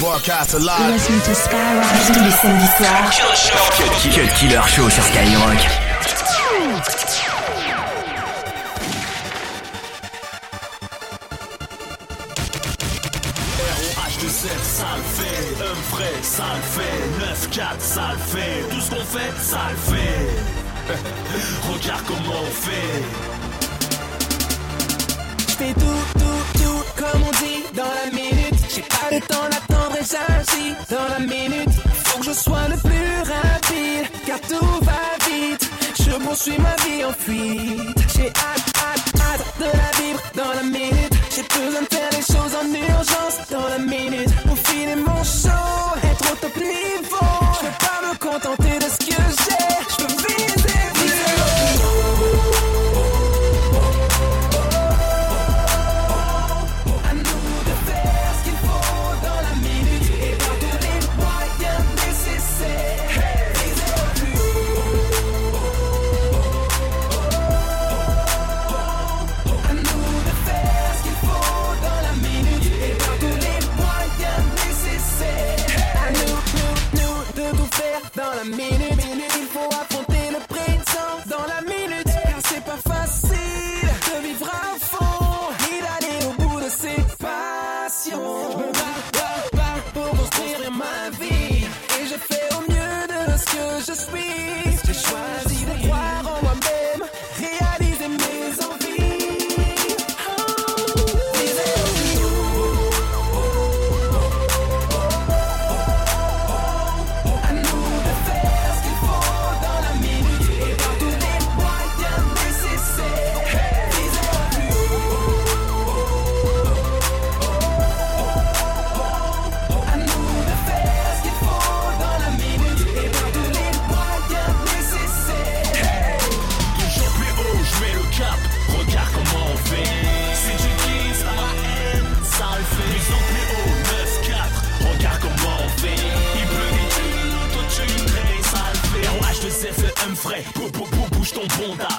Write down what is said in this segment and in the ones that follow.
Broadcast live. Listen to Skyrock tous les samedis soirs. Cut Killer Show sur Skyrock. ça le fait, un vrai, ça le fait, 9-4, ça le fait, tout ce qu'on fait, ça le fait. Regarde comment on fait. J'fais tout, tout, tout, comme on dit dans la minute. J'ai pas le temps d'attendre j'agis dans la minute. Faut que je sois le plus rapide, car tout va vite. Je poursuis ma vie en fuite. J'ai hâte, hâte, hâte de la vivre dans la minute. J'ai besoin de faire les choses en urgence dans la minute. Pour filer mon show,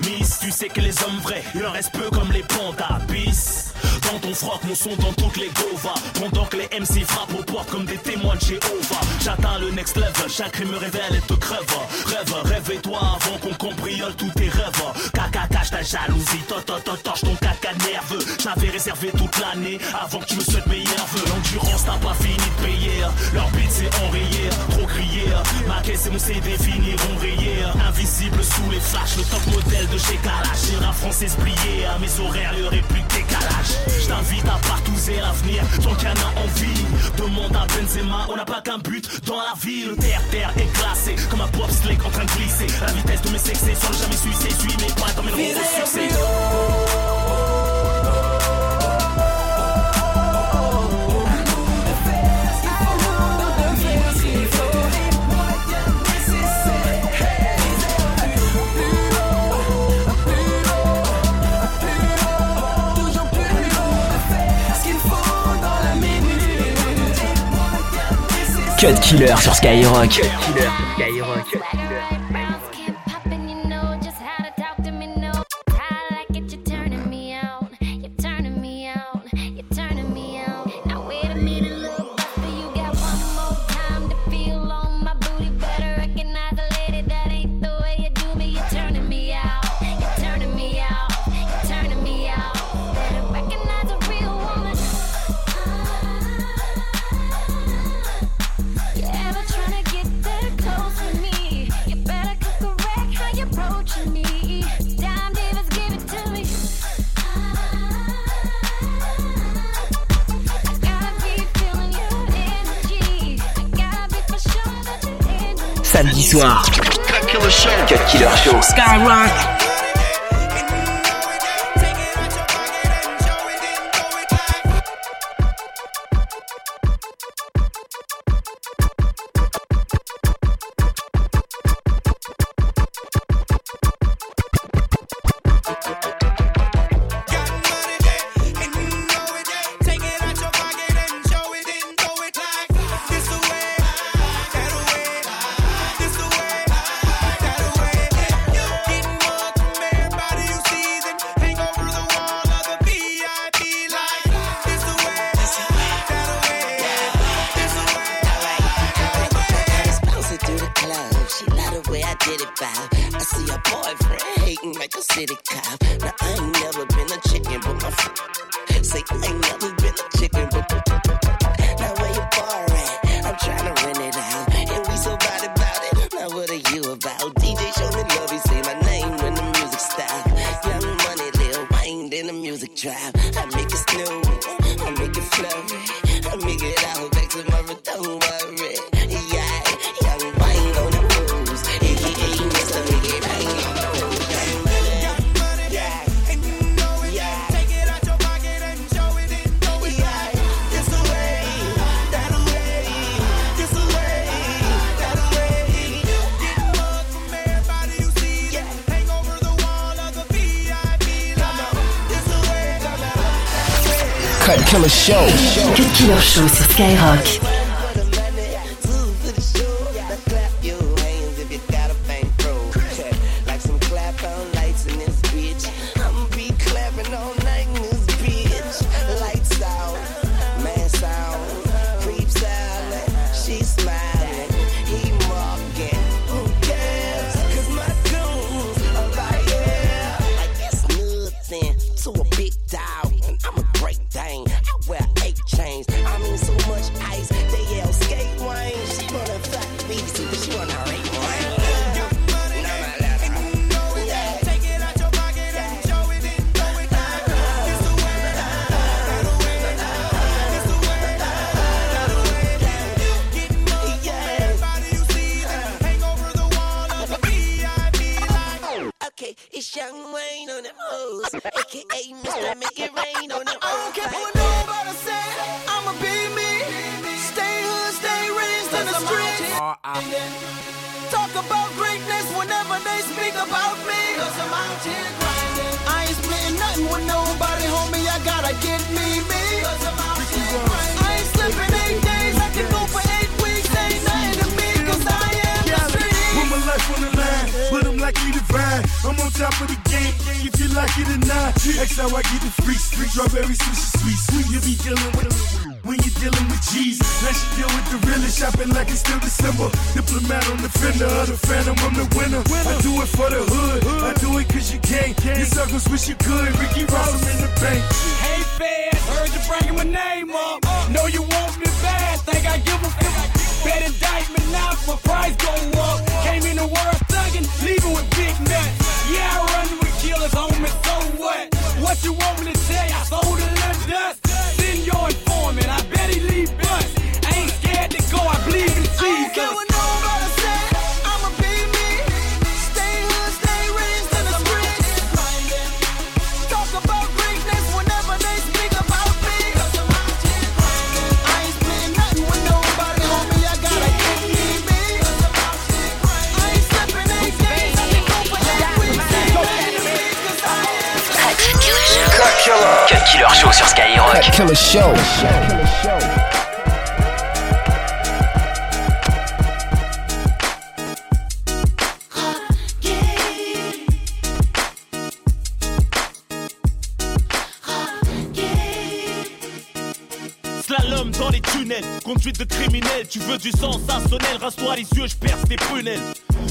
Miss, tu sais que les hommes vrais, il en reste peu comme les pandas. Bis. Dans ton froc, mon son dans toutes les govas. Pendant que les MC frappent aux portes comme des témoins de Jéhovah. J'atteins le next level, chaque rime me révèle et te crève. Rêve, réveille-toi avant qu'on cambriole tous tes rêves. Caca, cache ta jalousie, to, to, to, torche ton caca nerveux. J'avais réservé toute l'année avant que tu me souhaites meilleurs vœux. L'endurance n'a pas fini de payer. Leur beat c'est enrayé, trop crié. Ma caisse et mon CD finiront rayés. Invisible sous les flashs, le top modèle de chez Kalash. J'ai la française pliée, à mes horaires, aurait plus décalage. Je t'invite à partouzer l'avenir, tant qu'il y en a envie. Demande à Benzema, on n'a pas qu'un but dans la vie. Le terre-terre est glacé, comme un pop slick en train de glisser. La vitesse de mes sexes, sans jamais sucer, suis mes pas dans mes au succès. Cut Killer sur Skyrock. Brown Samedi soir. Cut Killer Show. Cut Killer Show. Skyrock. trap. Killer Show. Killer Show sur Skyrock. Aka Mr. Make It Rain on them I don't care what nobody say. I'ma be me. Stay hood, stay raised in the streets. Talk about greatness whenever they speak about me. Cause I'm out here grinding. I ain't splitting nothing with nobody, homie. I gotta get me, me. If you like it or not. That's how I get the free street. Strawberry sushi sweet, sweet. You be dealing with when you're dealing with G's. Now she deal with the realest, shopping like it's still December. Diplomat on the fender of the phantom, I'm the winner. I do it for the hood, I do it cause you can't. Your suckers wish you could. Ricky Ross, in the bank. Hey fans, heard you bringing my name up. Know you want me bad, think I give a fuck. Bet indictment now, my price go up. Came in the world you want me to Killer Show. Slalom dans les tunnels, conduite de criminel, tu veux du sensationnel, rase-toi les yeux, je perce tes prunelles.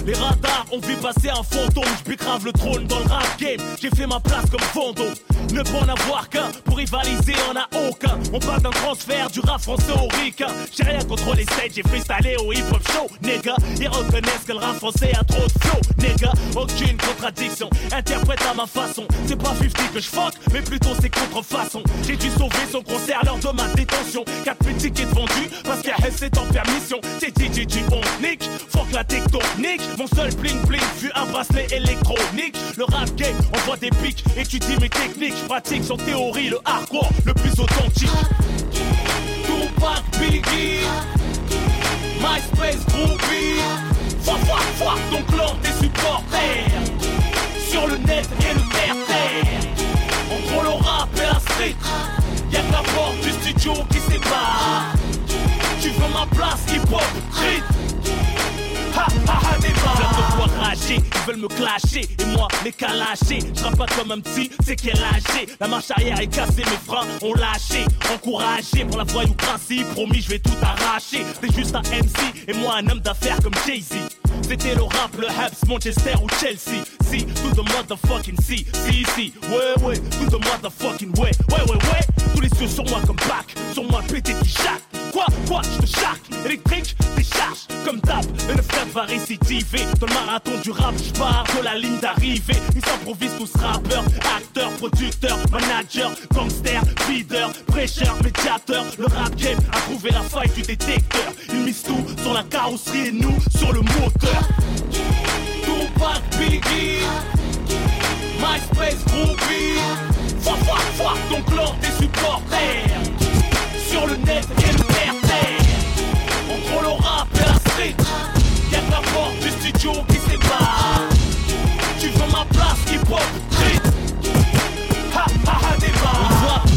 Les radars ont vu passer un fantôme, je grave le trône dans le rap game, j'ai fait ma place comme fantôme. Ne pas en avoir qu'un, pour rivaliser en a aucun. On parle d'un transfert du rap français au ricain. J'ai rien contre les stages, j'ai freestylé au hip hop show, nigga. Ils reconnaissent que le rap français a trop de flow, nigga. Aucune contradiction, interprète à ma façon. C'est pas 50 que je fuck, mais plutôt c'est contrefaçon. J'ai dû sauver son concert lors de ma détention. 4 petits tickets vendus parce qu'à c'est en permission. C'est DJ on nique, fuck la tectonique. Mon seul bling bling fut un bracelet électronique. Le rap game envoie des pics, étudie mes techniques. Pratique sans théorie le hardcore le plus authentique. Tupac Biggie, MySpace Groupie. Fuck, fuck, fuck ton clan, tes supporters. Sur le net et le terre-terre. Entre le rap et la street, y'a que la porte du studio qui sépare. Tu veux ma place hip-hop, ils veulent me clasher. Et moi les calacher Je pas comme un petit, c'est qu'elle lâché. La marche arrière est cassée, mes freins ont lâché. Encouragé pour la voyou principe Promis je vais tout arracher. T'es juste un MC et moi un homme d'affaires comme Jay-Z. C'était le rap, le Habs, Manchester ou Chelsea. Si, to the motherfucking si, si, si, ouais, ouais, to the motherfucking way, ouais, ouais, ouais. Tous les yeux sur moi comme bac, sur moi pété qui chaque. Quoi, quoi, je te charque, électrique, décharge, comme d'hab. Et le frère va récidiver. Dans le marathon du rap, je pars de la ligne d'arrivée. Ils s'improvisent tous rappeurs, acteurs, producteurs, managers, gangsters, leaders, prêcheurs, médiateurs. Le rap game a trouvé la faille du détecteur. Ils misent tout sur la carrosserie et nous sur le moteur. Biggie, MySpace, Groupie. Foi, foi, foi, ton clan, tes supporters.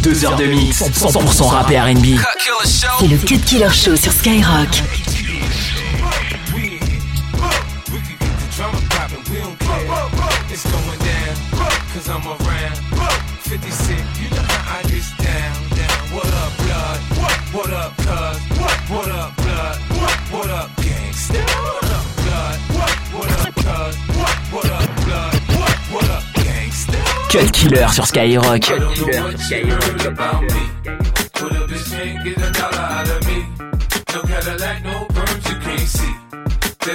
Deux heures de mix, 100% rap et R&B. C'est le Cut Killer Show sur Skyrock. It's going down, cause I'm around. 50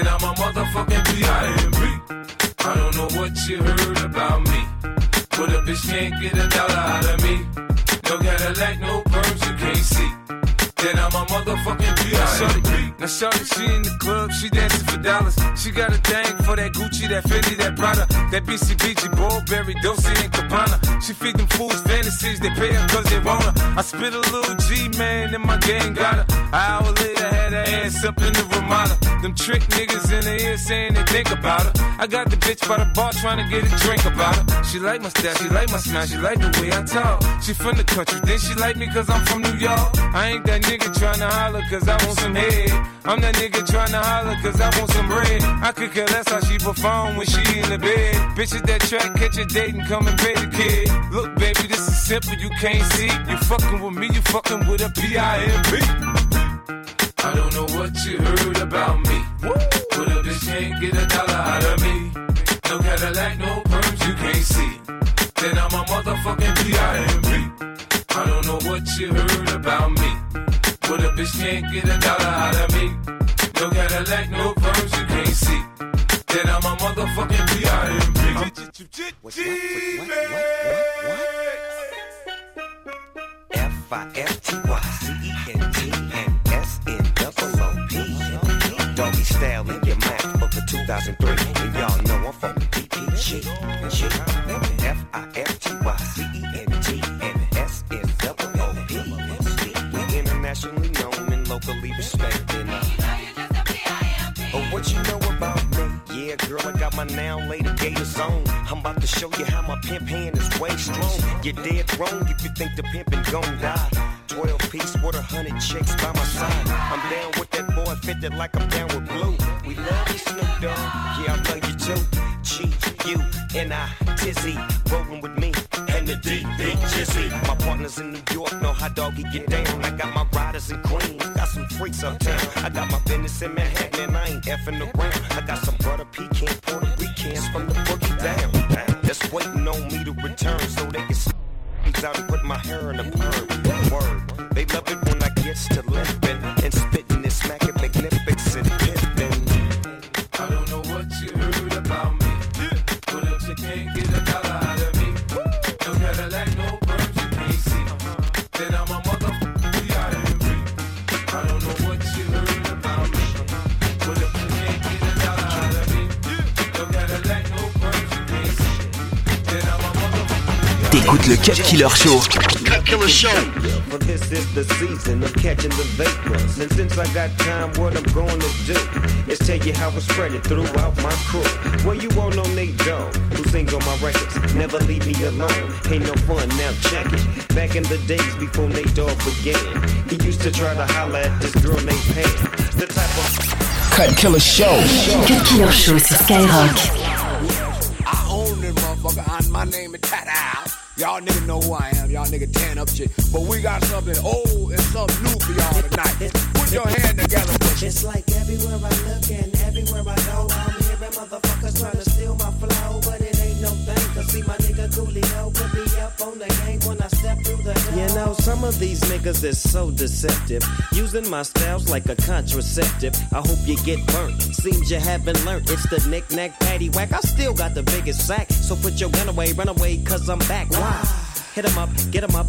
I'm a motherfucking B.I.M.B. I don't know what you heard about me. But a bitch can't get a dollar out of me. No Cadillac, no perms, you can't see. Then I'm a motherfucking B.I.M.B. Now shorty, she in the club, she dancing for dollars. She got a thing for that Gucci, that Fendi, that Prada, that BCBG, Burberry, Dolce and Gabbana. She feed them fools fantasies, they pay her cause they want her. I spit a little G, man, and my gang got her. An hour later, had her ass up in the Ramada. Them trick niggas in the ear saying they think about her. I got the bitch by the bar trying to get a drink about her. She like my style, she like my smile, she like the way I talk. She from the country, then she like me cause I'm from New York. I ain't that nigga tryna holler cause I want some head. I'm that nigga tryna holler cause I want some bread. I could care less how she perform when she in the bed. Bitches that track, catch a date and come and pay the kid. Look, baby, this is simple, you can't see. You fucking with me, you fucking with a B.I.M.B. I don't know what you heard get a dollar out of me. No Cadillac, no perms, you can't see. Then I'm a motherfucking B.I.M.B. I don't know what you heard about me. But a bitch can't get a dollar out of me. Doggy style in your mouth for the 2003. And y'all know I'm from the DPG. F-I-F-T-Y-C-E-N-T and S-N-double-O-P. We internationally known and locally respected. Oh, what you know about me? Yeah, girl, I got my now later gators on. I'm about to show you how my pimp hand is way strong. You're dead wrong if you think the pimpin' gon' die. 12 piece with a hundred chicks by my side. Fitted like I'm down with blue. We love you, Snoop Dogg. Yeah, I love you too. I, Tizzy, rolling with me. And the D, Big Jizzy. My partners in New York know how doggy get down. I got my riders in Queens, got some freaks uptown. I got my business in Manhattan and I ain't effing around. I got some butter pecan Puerto Ricans from the boogie down. That's waiting on me to return so they can out and put my hair in a perm. Word. They love it when I gets Killer Show. Cut Killer Show. For this is the season of catching the vapors. And since I got time, what I'm going to do is tell you how it's spreading throughout my crew. Well, you all know Nate Dogg, who sings on my records. Never leave me alone, ain't no fun, now check it. Back in the days before Nate Dogg began, he used to try to holler at this girl named Pam. The type of Cut Killer Show. Cut Killer Show sur Skyrock. I own this motherfucker, and my name is Tat Al. Y'all niggas know who I am. Y'all niggas tan up shit. But we got something old and something new for y'all tonight. Put your hand together. It's like everywhere I look and everywhere I go, I'm hearing motherfuckers trying to steal my flow, but see my nigga Coolio put me up on the when I step through the. You know, some of these niggas is so deceptive. Using my styles like a contraceptive. I hope you get burnt. Seems you haven't learned. It's the knick-knack, paddywhack. I still got the biggest sack. So put your gun away, run away, cause I'm back. Why? Hit 'em up, get 'em up,